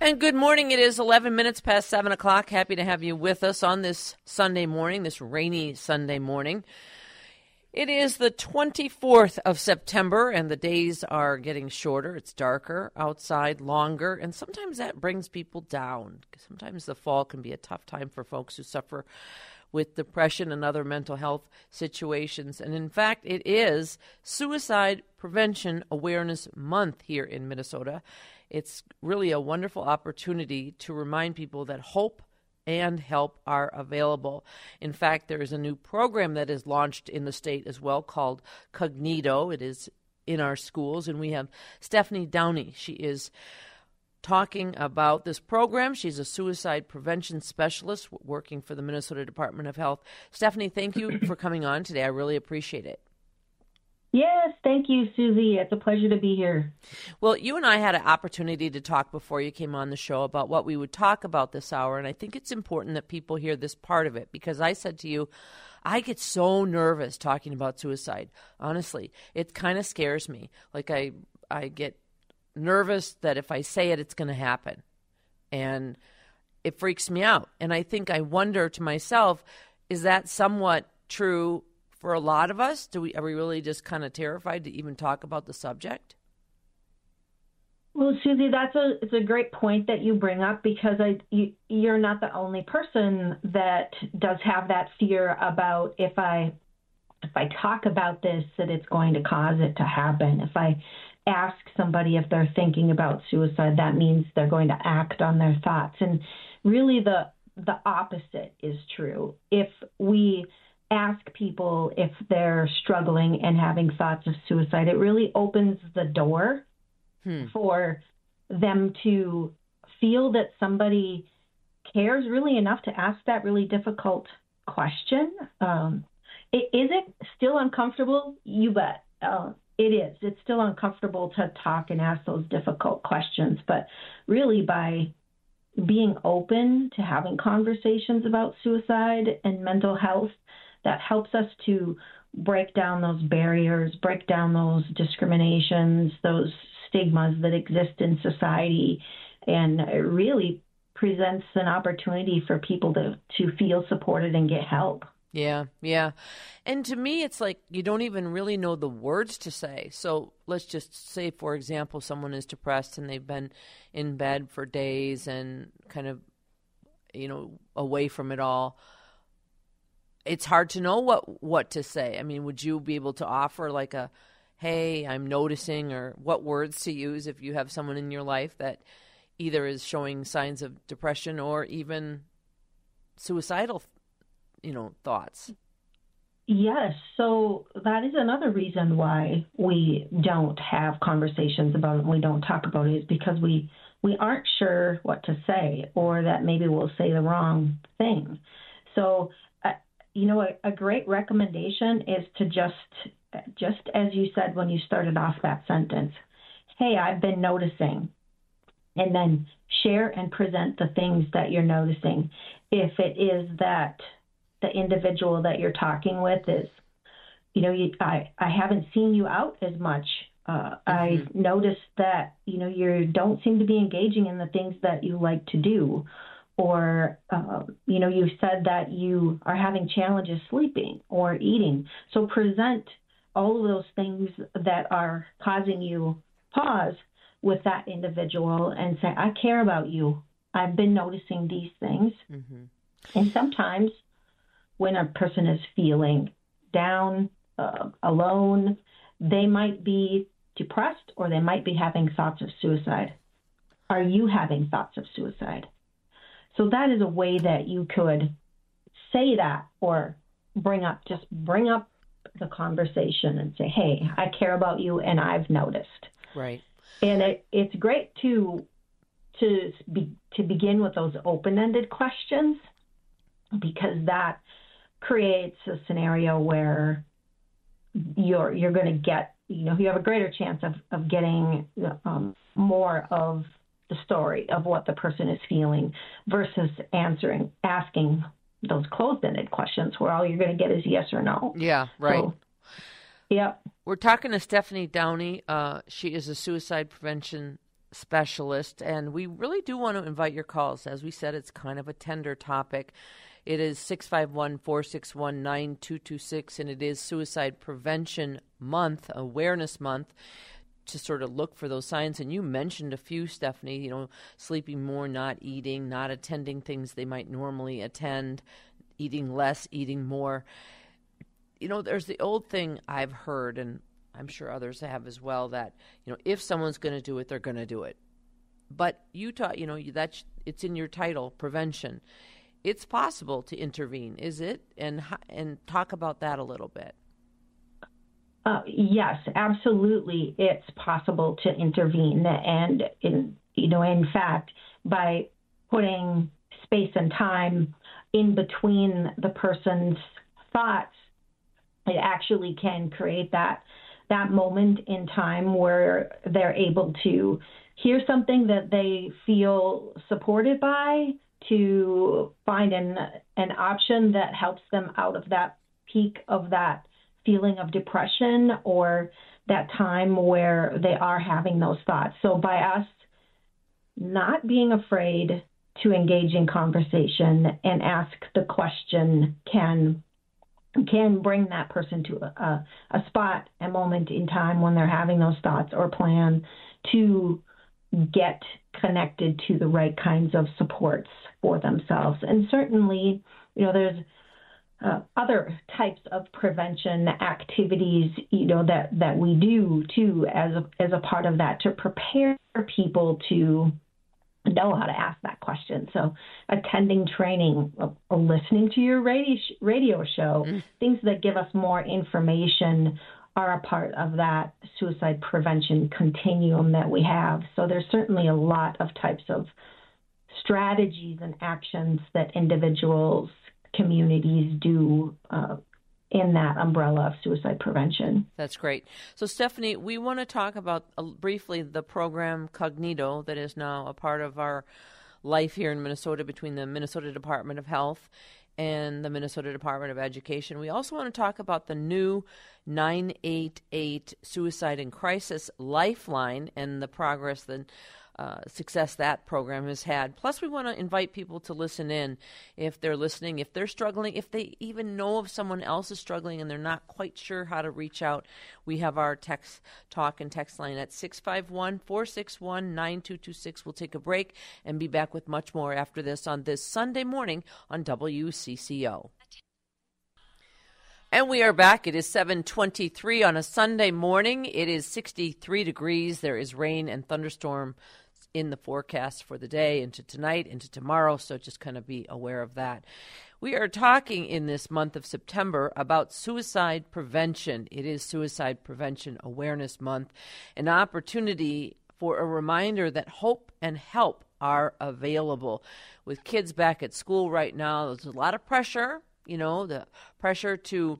And good morning. It is 11 minutes past 7 o'clock. Happy to have you with us on this Sunday morning, this rainy Sunday morning. It is the 24th of September, and the days are getting shorter. It's darker outside, longer, and sometimes that brings people down. Sometimes the fall can be a tough time for folks who suffer with depression and other mental health situations. And in fact, it is Suicide Prevention Awareness Month here in Minnesota. It's really a wonderful opportunity to remind people that hope and help are available. In fact, there is a new program that is launched in the state as well called Kognito. It is in our schools, and we have Stephanie Downey. She is talking about this program. She's a suicide prevention specialist working for the Minnesota Department of Health. Stephanie, thank you for coming on today. I really appreciate it. Yes, thank you, Susie. It's a pleasure to be here. Well, you and I had an opportunity to talk before you came on the show about what we would talk about this hour, and I think it's important that people hear this part of it because I said to you, I get so nervous talking about suicide. Honestly, it kind of scares me. Like I I get nervous that if I say it it's going to happen. And it freaks me out. And I think I wonder to myself, is that somewhat true for a lot of us? Do we are we really just kind of terrified to even talk about the subject? Well, Susie, that's a it's a great point that you bring up because I you, you're not the only person that does have that fear about if I if I talk about this that it's going to cause it to happen. If I ask somebody if they're thinking about suicide, that means they're going to act on their thoughts. And really the the opposite is true. If we ask people if they're struggling and having thoughts of suicide, it really opens the door hmm. for them to feel that somebody cares really enough to ask that really difficult question. Um, it, is it still uncomfortable? You bet. Uh, it is. It's still uncomfortable to talk and ask those difficult questions, but really by being open to having conversations about suicide and mental health, that helps us to break down those barriers, break down those discriminations, those stigmas that exist in society, and it really presents an opportunity for people to, to feel supported and get help. Yeah, yeah. And to me, it's like you don't even really know the words to say. So let's just say, for example, someone is depressed and they've been in bed for days and kind of, you know, away from it all it's hard to know what what to say. I mean, would you be able to offer like a hey, I'm noticing or what words to use if you have someone in your life that either is showing signs of depression or even suicidal, you know, thoughts? Yes, so that is another reason why we don't have conversations about it. We don't talk about it is because we we aren't sure what to say, or that maybe we'll say the wrong thing. So you know, a, a great recommendation is to just, just as you said when you started off that sentence, hey, I've been noticing, and then share and present the things that you're noticing. If it is that the individual that you're talking with is, you know, you, I, I haven't seen you out as much. Uh, mm-hmm. I've noticed that, you know, you don't seem to be engaging in the things that you like to do or uh, you know you said that you are having challenges sleeping or eating. So present all of those things that are causing you pause with that individual and say i care about you. I've been noticing these things. Mm-hmm. and sometimes when a person is feeling down uh, alone they might be depressed or they might be having thoughts of suicide. Are you having thoughts of suicide so that is a way that you could say that or bring up, just bring up the conversation and say, hey, I care about you and I've noticed. Right. And it, it's great to to be, to begin with those open-ended questions because that creates a scenario where you're you're going to get you know you have a greater chance of of getting um, more of the story of what the person is feeling versus answering, asking those closed ended questions where all you're going to get is yes or no. Yeah, right. So, yep. We're talking to Stephanie Downey. Uh, she is a suicide prevention specialist. And we really do want to invite your calls. As we said, it's kind of a tender topic. It is 651 461 9226, and it is Suicide Prevention Month, Awareness Month to sort of look for those signs. And you mentioned a few, Stephanie, you know, sleeping more, not eating, not attending things they might normally attend, eating less, eating more. You know, there's the old thing I've heard, and I'm sure others have as well, that, you know, if someone's going to do it, they're going to do it. But you taught, you know, that's it's in your title, prevention. It's possible to intervene, is it? And and talk about that a little bit. Uh, yes, absolutely. It's possible to intervene, and in you know, in fact, by putting space and time in between the person's thoughts, it actually can create that that moment in time where they're able to hear something that they feel supported by, to find an an option that helps them out of that peak of that feeling of depression or that time where they are having those thoughts. So by us not being afraid to engage in conversation and ask the question can can bring that person to a, a spot, a moment in time when they're having those thoughts or plan to get connected to the right kinds of supports for themselves. And certainly, you know, there's uh, other types of prevention activities, you know, that, that we do too as a, as a part of that to prepare people to know how to ask that question. So, attending training, or listening to your radio radio show, mm. things that give us more information are a part of that suicide prevention continuum that we have. So, there's certainly a lot of types of strategies and actions that individuals communities do uh, in that umbrella of suicide prevention. That's great. So, Stephanie, we want to talk about uh, briefly the program Kognito that is now a part of our life here in Minnesota between the Minnesota Department of Health and the Minnesota Department of Education. We also want to talk about the new 988 Suicide and Crisis Lifeline and the progress that uh, success that program has had. Plus, we want to invite people to listen in if they're listening, if they're struggling, if they even know if someone else is struggling and they're not quite sure how to reach out. We have our text talk and text line at 651 461 9226. We'll take a break and be back with much more after this on this Sunday morning on WCCO. And we are back. It is 7:23 on a Sunday morning. It is 63 degrees. There is rain and thunderstorm in the forecast for the day into tonight, into tomorrow, so just kind of be aware of that. We are talking in this month of September about suicide prevention. It is Suicide Prevention Awareness Month, an opportunity for a reminder that hope and help are available. With kids back at school right now, there's a lot of pressure, you know, the pressure to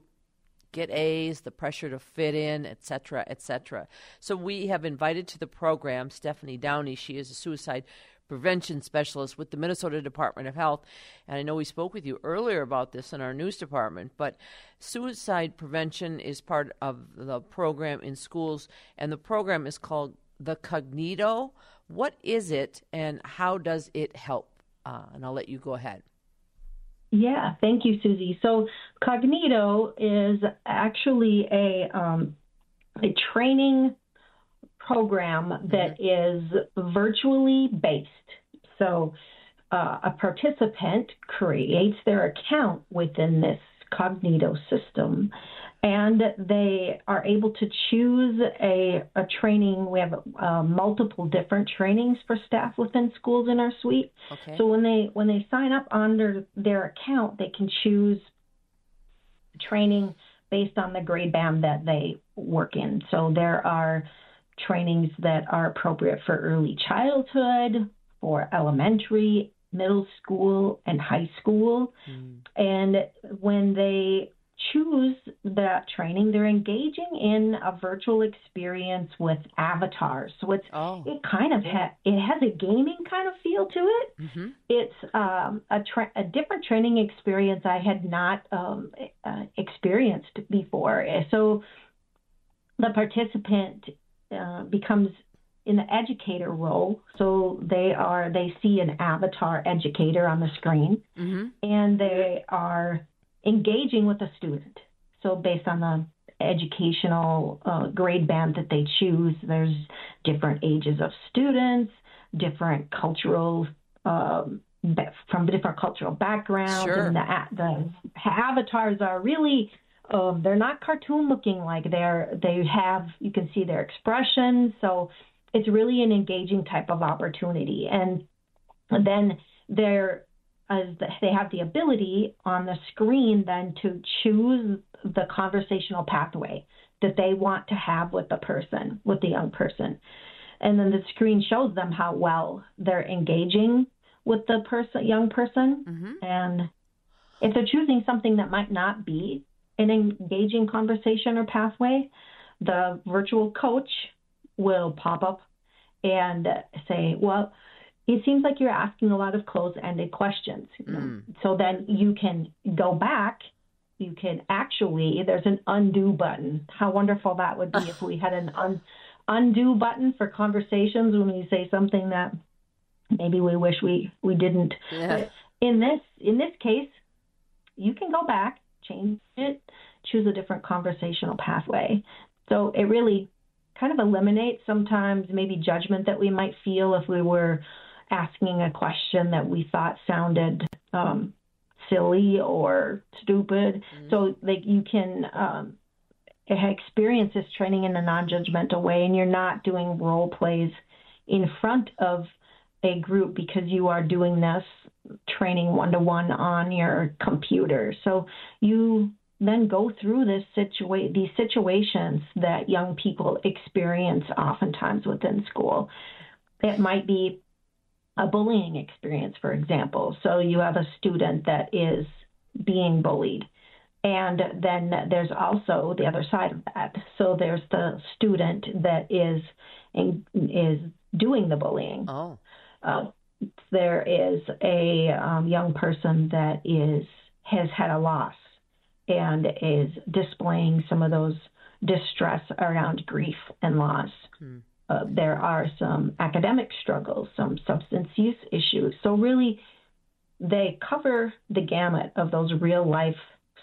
get A's, the pressure to fit in, etc., etc. So we have invited to the program Stephanie Downey. She is a suicide prevention specialist with the Minnesota Department of Health. And I know we spoke with you earlier about this in our news department, but suicide prevention is part of the program in schools, and the program is called the Kognito. What is it, and how does it help? Uh, and I'll let you go ahead. Yeah, thank you, Susie. So Kognito is actually a um, a training program that mm-hmm. is virtually based. So uh, a participant creates their account within this Kognito system and they are able to choose a, a training. We have uh, multiple different trainings for staff within schools in our suite. Okay. So when they when they sign up under their account, they can choose training based on the grade band that they work in. So there are trainings that are appropriate for early childhood, for elementary, middle school, and high school. Mm. And when they choose that training, they're engaging in a virtual experience with avatars. So it's oh. it kind of ha- it has a gaming kind of feel to it. Mm-hmm. It's um, a tra- a different training experience I had not um, uh, experienced before. So the participant uh, becomes in the educator role. So they are they see an avatar educator on the screen, mm-hmm. and they are engaging with a student. So based on the educational uh, grade band that they choose, there's different ages of students, different cultural. Um, from different cultural backgrounds, sure. and the, the avatars are really um, they're not cartoon looking like they're they have you can see their expressions so it's really an engaging type of opportunity. And then there, as they have the ability on the screen then to choose the conversational pathway that they want to have with the person, with the young person. And then the screen shows them how well they're engaging with the person, young person. Mm-hmm. And if they're choosing something that might not be an engaging conversation or pathway, the virtual coach will pop up and say, well, it seems like you're asking a lot of closed-ended questions. Mm. So then you can go back. You can actually, there's an undo button. How wonderful that would be if we had an un, undo button for conversations when we say something that maybe we wish we, we didn't. Yeah. in this in this case, you can go back, change it, choose a different conversational pathway. So it really kind of eliminates sometimes maybe judgment that we might feel if we were asking a question that we thought sounded um, silly or stupid. Mm-hmm. So like you can um, experience this training in a non-judgmental way, and you're not doing role plays in front of a group because you are doing this training one to one on your computer. So you then go through this situa- these situations that young people experience oftentimes within school. It might be a bullying experience, for example. So you have a student that is being bullied. And then there's also the other side of that. So there's the student that is is doing the bullying. Oh. Uh, there is a um, young person that is has had a loss and is displaying some of those distress around grief and loss. Hmm. Uh, there are some academic struggles, some substance use issues. So, really, they cover the gamut of those real life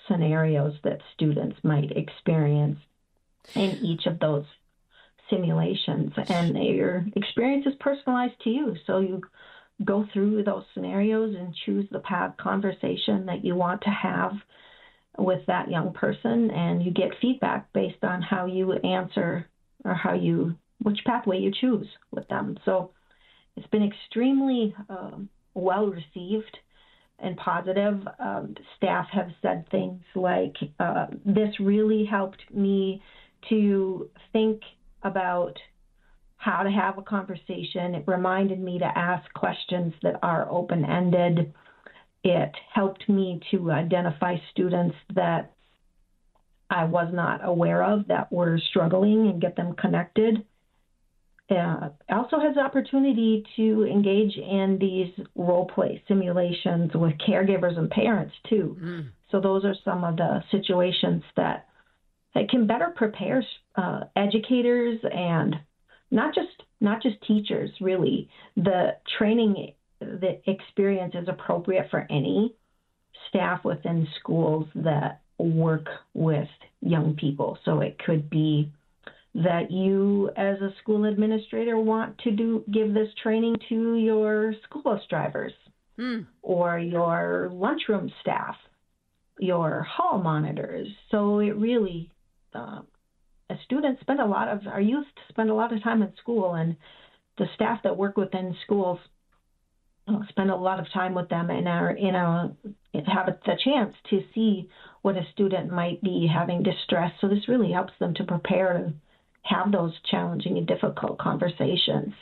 scenarios that students might experience in each of those simulations. And your experience is personalized to you. So, you go through those scenarios and choose the path conversation that you want to have with that young person and you get feedback based on how you answer or how you which pathway you choose with them. So it's been extremely um, well received and positive. Um, staff have said things like uh, this really helped me to think about how to have a conversation. It reminded me to ask questions that are open ended it helped me to identify students that I was not aware of that were struggling and get them connected. Uh, also has the opportunity to engage in these role play simulations with caregivers and parents too. Mm. So those are some of the situations that that can better prepare uh, educators and not just not just teachers really. The training the experience is appropriate for any staff within schools that work with young people. So it could be that you as a school administrator want to do give this training to your school bus drivers mm. or your lunchroom staff, your hall monitors. So it really uh, students spend a lot of our youth spend a lot of time in school and the staff that work within schools spend a lot of time with them and are in a have the chance to see what a student might be having distress. So this really helps them to prepare have those challenging and difficult conversations.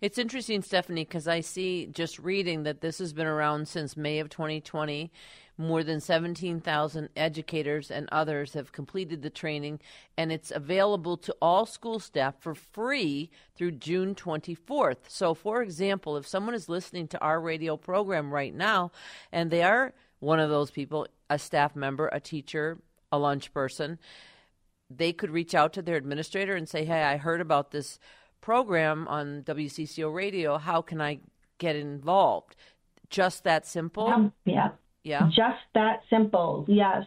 It's interesting, Stephanie, because I see just reading that this has been around since May of 2020. More than 17,000 educators and others have completed the training, and it's available to all school staff for free through June 24th. So, for example, if someone is listening to our radio program right now and they are one of those people, a staff member, a teacher, a lunch person, they could reach out to their administrator and say, Hey, I heard about this program on WCCO radio. How can I get involved? Just that simple? Um, yeah. Yeah. Just that simple. Yes.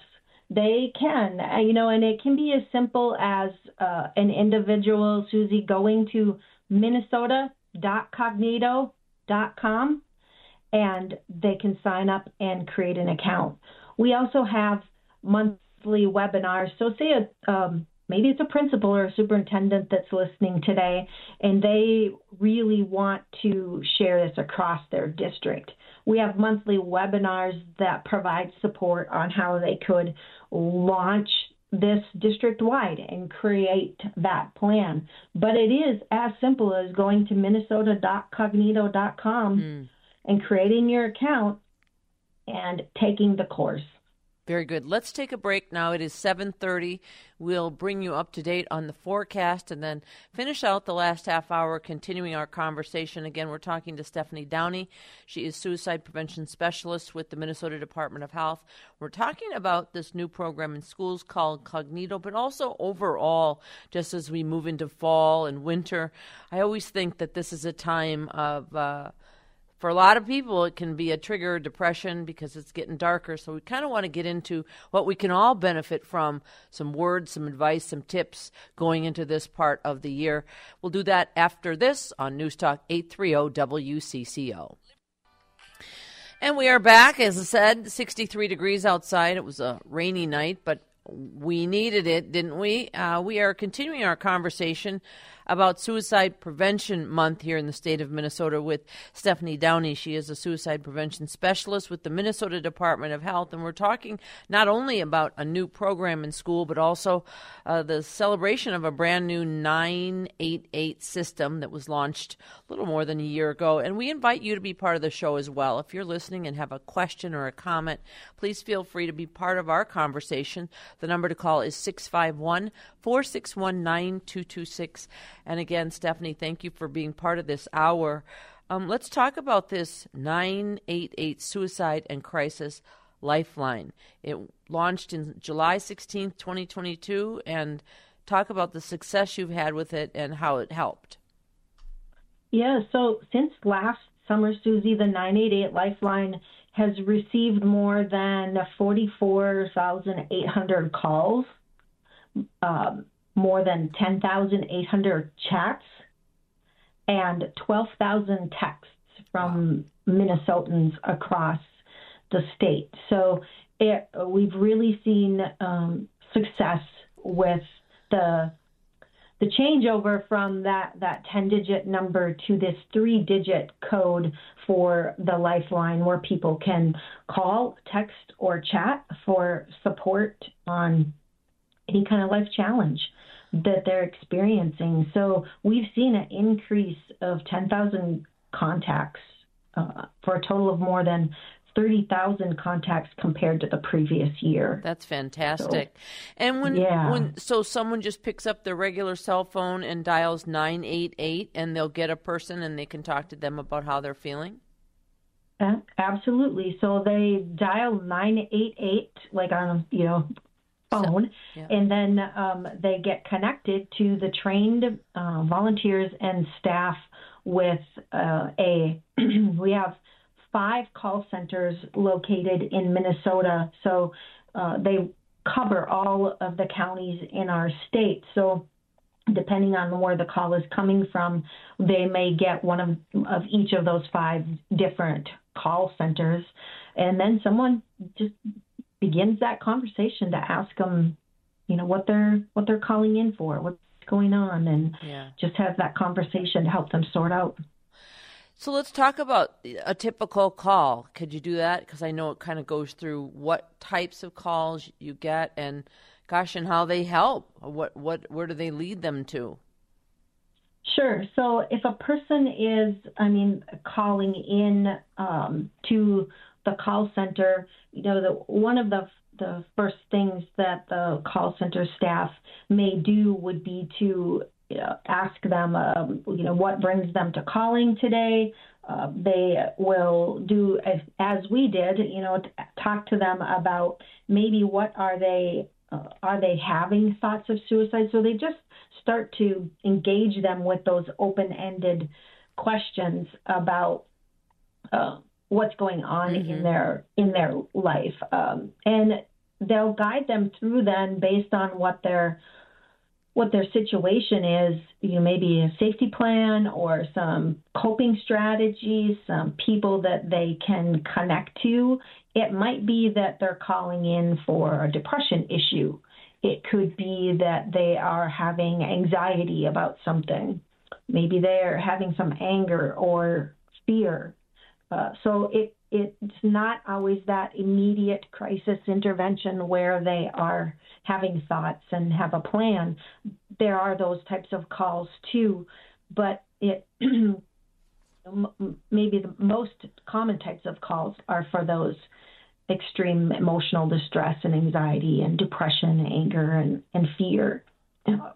They can, uh, you know, and it can be as simple as uh, an individual, Susie, going to minnesota.kognito.com and they can sign up and create an account. We also have monthly webinars. So, say a, um, maybe it's a principal or a superintendent that's listening today, and they really want to share this across their district. We have monthly webinars that provide support on how they could launch this district wide and create that plan. But it is as simple as going to minnesota.kognito.com mm. and creating your account and taking the course. Very good. Let's take a break now. It is 7:30. We'll bring you up to date on the forecast and then finish out the last half hour continuing our conversation. Again, we're talking to Stephanie Downey. She is suicide prevention specialist with the Minnesota Department of Health. We're talking about this new program in schools called Kognito, but also overall just as we move into fall and winter. I always think that this is a time of uh, for a lot of people, it can be a trigger depression because it's getting darker. So we kind of want to get into what we can all benefit from some words, some advice, some tips going into this part of the year. We'll do that after this on News Talk 830 WCCO. And we are back, as I said, 63 degrees outside. It was a rainy night, but we needed it, didn't we? Uh, we are continuing our conversation about Suicide Prevention Month here in the state of Minnesota with Stephanie Downey. She is a suicide prevention specialist with the Minnesota Department of Health, and we're talking not only about a new program in school, but also uh, the celebration of a brand new 988 system that was launched a little more than a year ago. And we invite you to be part of the show as well. If you're listening and have a question or a comment, please feel free to be part of our conversation. The number to call is 651 461 9226. And again, Stephanie, thank you for being part of this hour. Um, let's talk about this 988 Suicide and Crisis Lifeline. It launched in July 16th, 2022, and talk about the success you've had with it and how it helped. Yeah, so since last summer, Susie, the 988 Lifeline has received more than 44,800 calls. Um, more than 10,800 chats and 12,000 texts from wow. Minnesotans across the state. So it, we've really seen um, success with the the changeover from that that 10 digit number to this three digit code for the lifeline where people can call, text, or chat for support on any kind of life challenge that they're experiencing. So we've seen an increase of 10,000 contacts uh, for a total of more than 30,000 contacts compared to the previous year. That's fantastic. So, and when yeah. when so someone just picks up their regular cell phone and dials 988 and they'll get a person and they can talk to them about how they're feeling? Absolutely. So they dial 988 like on you know phone, so, yeah. and then um, they get connected to the trained uh, volunteers and staff with uh, a. we have five call centers located in Minnesota, so uh, they cover all of the counties in our state. So depending on where the call is coming from, they may get one of, of each of those five different call centers. And then someone just begins that conversation to ask them, you know, what they're what they're calling in for, what's going on, and yeah. just have that conversation to help them sort out. So let's talk about a typical call. Could you do that? Because I know it kind of goes through what types of calls you get, and gosh, and how they help. What what where do they lead them to? Sure. So if a person is, I mean, calling in um, to the call center, you know, the, one of the the first things that the call center staff may do would be to ask them, um, you know, what brings them to calling today. Uh, they will do as, as we did, you know, talk to them about maybe what are they uh, are they having thoughts of suicide? So they just start to engage them with those open ended questions about uh, what's going on mm-hmm. in their in their life, um, and they'll guide them through then based on what their what their situation is, you know, maybe a safety plan or some coping strategies, some people that they can connect to. It might be that they're calling in for a depression issue. It could be that they are having anxiety about something. Maybe they're having some anger or fear. Uh, so it it's not always that immediate crisis intervention where they are having thoughts and have a plan. There are those types of calls too, but it maybe the most common types of calls are for those extreme emotional distress and anxiety and depression, anger and, and fear uh,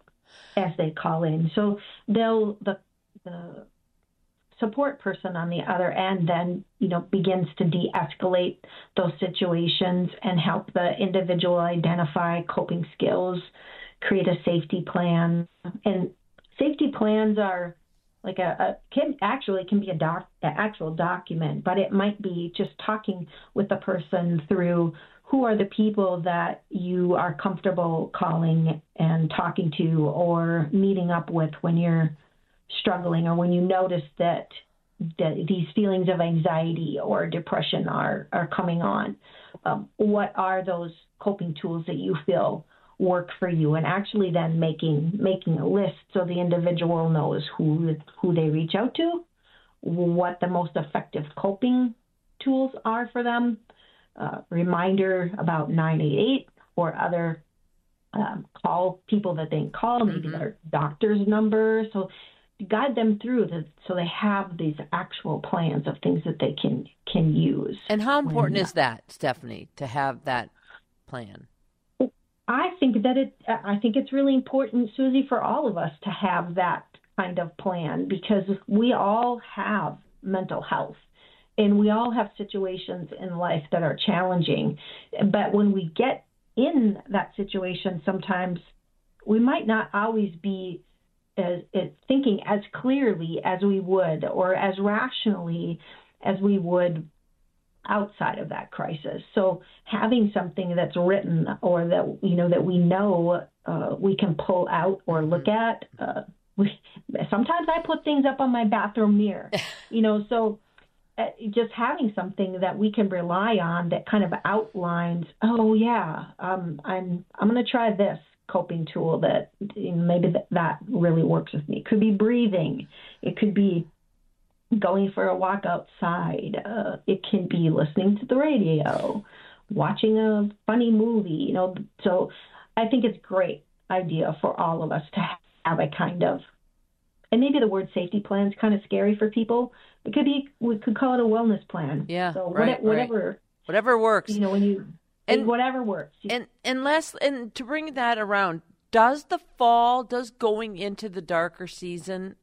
as they call in. So they'll the the support person on the other end then you know begins to de-escalate those situations and help the individual identify coping skills create a safety plan. And safety plans are like a, a can actually can be a doc an actual document but it might be just talking with the person through who are the people that you are comfortable calling and talking to or meeting up with when you're struggling or when you notice that, that these feelings of anxiety or depression are, are coming on, um, what are those coping tools that you feel work for you and actually then making making a list so the individual knows who who they reach out to what the most effective coping tools are for them uh, reminder about 988 or other um, call people that they can call maybe mm-hmm. their doctor's number so guide them through the, so they have these actual plans of things that they can can use. And how important when, is that, Stephanie, to have that plan? I think that it. I think it's really important, Susie, for all of us to have that kind of plan because we all have mental health and we all have situations in life that are challenging. But when we get in that situation, sometimes we might not always be as, as thinking as clearly as we would or as rationally as we would outside of that crisis. So having something that's written or that you know that we know uh, we can pull out or look at. Uh, we, sometimes I put things up on my bathroom mirror, you know. So uh, just having something that we can rely on that kind of outlines. Oh yeah, um, I'm I'm going to try this coping tool that you know, maybe that, that really works with me. It could be breathing. It could be going for a walk outside. Uh, it can be listening to the radio, watching a funny movie. You know, so I think it's a great idea for all of us to have a kind of, and maybe the word safety plan is kind of scary for people. It could be we could call it a wellness plan. Yeah, so right, whatever, right. whatever works. You know, when you and whatever works. And and less and to bring that around, does the fall, does going into the darker season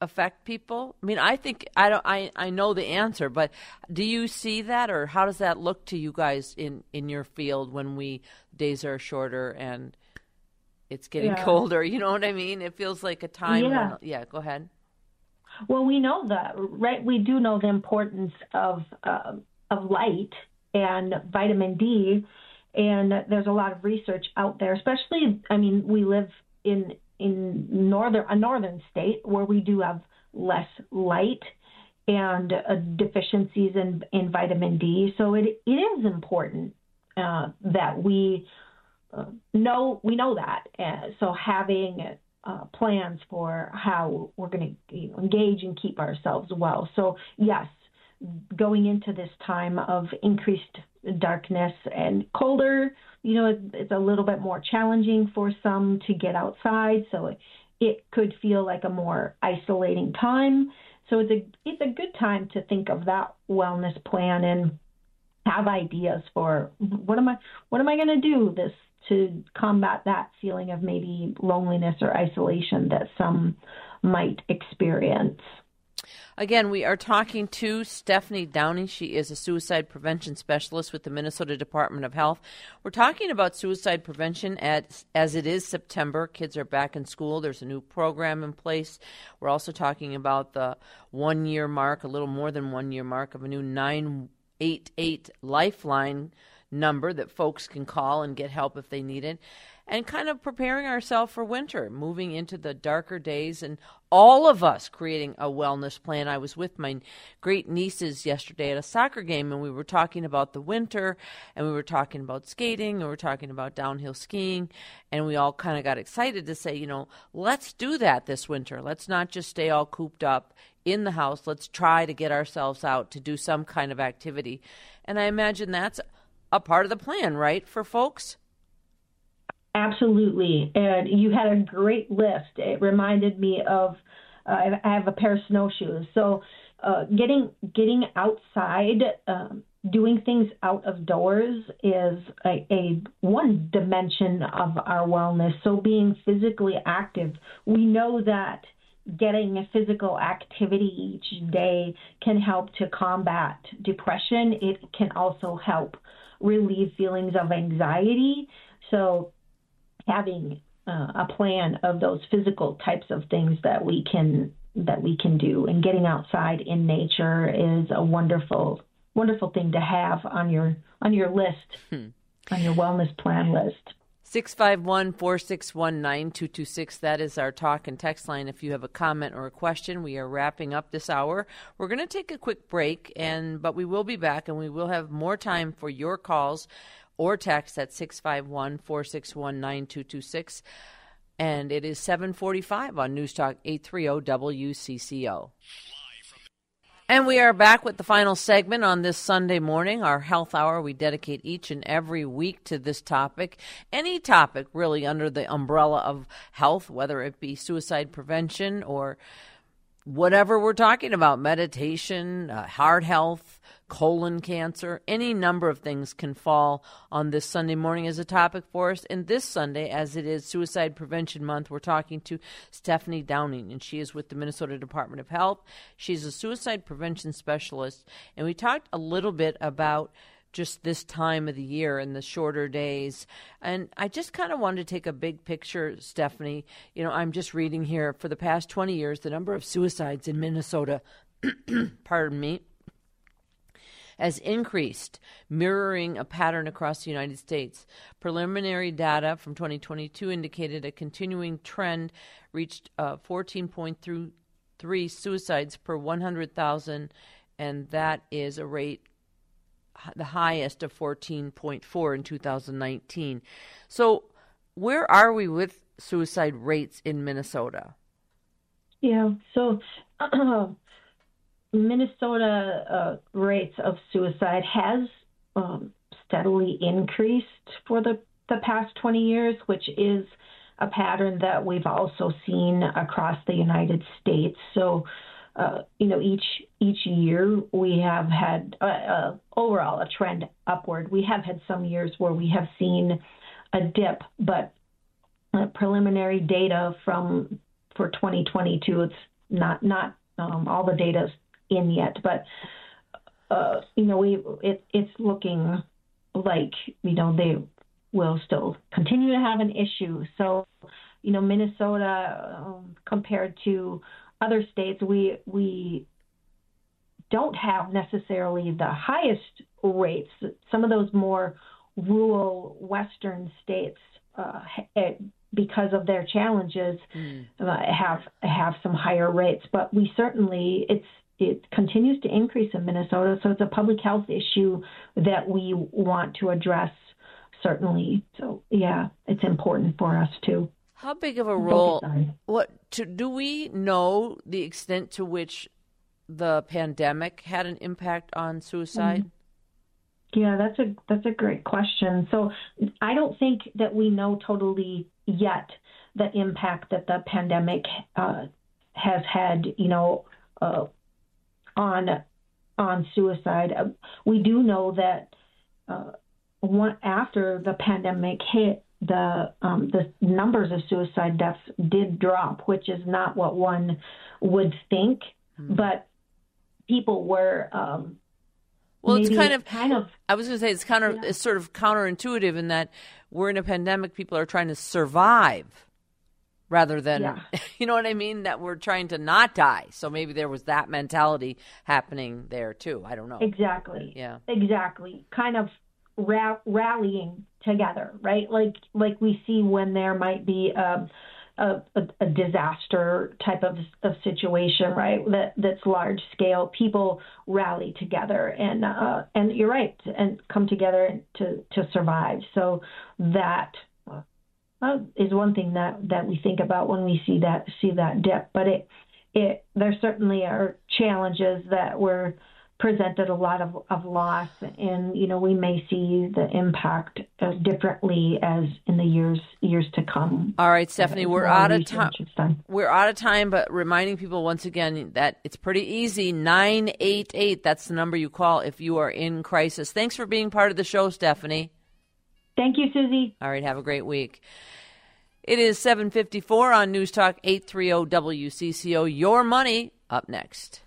affect people? I mean, I think I don't. I I know the answer, but do you see that, or how does that look to you guys in in your field when we days are shorter and it's getting yeah. colder? You know what I mean? It feels like a time. Yeah. When, yeah. Go ahead. Well, we know that, right? We do know the importance of uh, of light and vitamin D. And there's a lot of research out there, especially, I mean, we live in in northern a northern state where we do have less light and uh, deficiencies in, in vitamin D. So it, it is important uh, that we uh, know we know that. Uh, so having uh, plans for how we're going to you know, engage and keep ourselves well. So yes, going into this time of increased darkness and colder, you know, it's a little bit more challenging for some to get outside. So it, it could feel like a more isolating time. So it's a it's a good time to think of that wellness plan and have ideas for what am I what am I going to do this to combat that feeling of maybe loneliness or isolation that some might experience. Again, we are talking to Stephanie Downey. She is a suicide prevention specialist with the Minnesota Department of Health. We're talking about suicide prevention as, as it is September. Kids are back in school. There's a new program in place. We're also talking about the one year mark, a little more than one year mark, of a new 988 Lifeline number that folks can call and get help if they need it and kind of preparing ourselves for winter, moving into the darker days, and all of us creating a wellness plan. I was with my great nieces yesterday at a soccer game, and we were talking about the winter, and we were talking about skating, and we were talking about downhill skiing, and we all kind of got excited to say, you know, let's do that this winter. Let's not just stay all cooped up in the house. Let's try to get ourselves out to do some kind of activity. And I imagine that's a part of the plan, right, for folks? Absolutely. And you had a great list. It reminded me of uh, I have a pair of snowshoes. So uh, getting getting outside, um, doing things out of doors is a, a one dimension of our wellness. So being physically active, we know that getting a physical activity each day can help to combat depression. It can also help relieve feelings of anxiety. So having uh, a plan of those physical types of things that we can that we can do and getting outside in nature is a wonderful wonderful thing to have on your on your list hmm. on your wellness plan list 651 461 9226. That is our talk and text line. If you have a comment or a question, we are wrapping up this hour. We're going to take a quick break, and but we will be back and we will have more time for your calls or text at 651 461 9226. And it is 745 on News Talk 830 WCCO. And we are back with the final segment on this Sunday morning, our health hour. We dedicate each and every week to this topic. Any topic really under the umbrella of health, whether it be suicide prevention or whatever we're talking about meditation, uh, heart health, colon cancer, any number of things can fall on this Sunday morning as a topic for us. And this Sunday, as it is Suicide Prevention Month, we're talking to Stephanie Downey, and she is with the Minnesota Department of Health. She's a suicide prevention specialist, and we talked a little bit about just this time of the year and the shorter days. And I just kind of wanted to take a big picture, Stephanie. You know, I'm just reading here for the past 20 years, the number of suicides in Minnesota, pardon me, has increased, mirroring a pattern across the United States. Preliminary data from 2022 indicated a continuing trend reached uh, 14.3 suicides per 100,000, and that is a rate the highest of 14.4 in 2019. So, where are we with suicide rates in Minnesota? Yeah, so Minnesota uh, rates of suicide has um, steadily increased for the, the past 20 years, which is a pattern that we've also seen across the United States. So, uh, you know, each each year we have had uh, uh, overall a trend upward. We have had some years where we have seen a dip, but uh, preliminary data from for 2022, it's not not um, all the data in yet, but uh, you know, we it, it's looking like you know they will still continue to have an issue. So, you know, Minnesota um, compared to other states, we we don't have necessarily the highest rates. Some of those more rural western states, uh, because of their challenges, mm. uh, have have some higher rates. But we certainly it's it continues to increase in Minnesota, so it's a public health issue that we want to address certainly. So yeah, it's important for us too. How big of a role? What to, do we know the extent to which the pandemic had an impact on suicide? Mm-hmm. Yeah, that's a that's a great question. So I don't think that we know totally yet the impact that the pandemic uh, has had. You know, uh, on on suicide. Uh, we do know that uh, one, after the pandemic hit, the um, the numbers of suicide deaths did drop, which is not what one would think mm-hmm. but people were. Um, well, it's kind of kind of. I was going to say it's kind of yeah. it's sort of counterintuitive in that we're in a pandemic. People are trying to survive rather than yeah. you know what I mean that we're trying to not die. So maybe there was that mentality happening there too. I don't know. Exactly. Yeah. Exactly. Kind of ra- rallying together, right? Like like we see when there might be a a, a, disaster type of, of situation, right? That that's large scale. People rally together, and uh, and you're right, and come together to to survive. So that uh, is one thing that that we think about when we see that see that dip. But it it there certainly are challenges that we're presented a lot of, of loss, and you know we may see the impact uh, differently as in the years years to come. All right, Stephanie, we're out of time. We're out of time, but reminding people once again that it's pretty easy. Nine eight eight. That's the number you call if you are in crisis. Thanks for being part of the show, Stephanie. Thank you, Susie. All right, have a great week. It is 754 on News Talk 830 WCCO. Your money up next.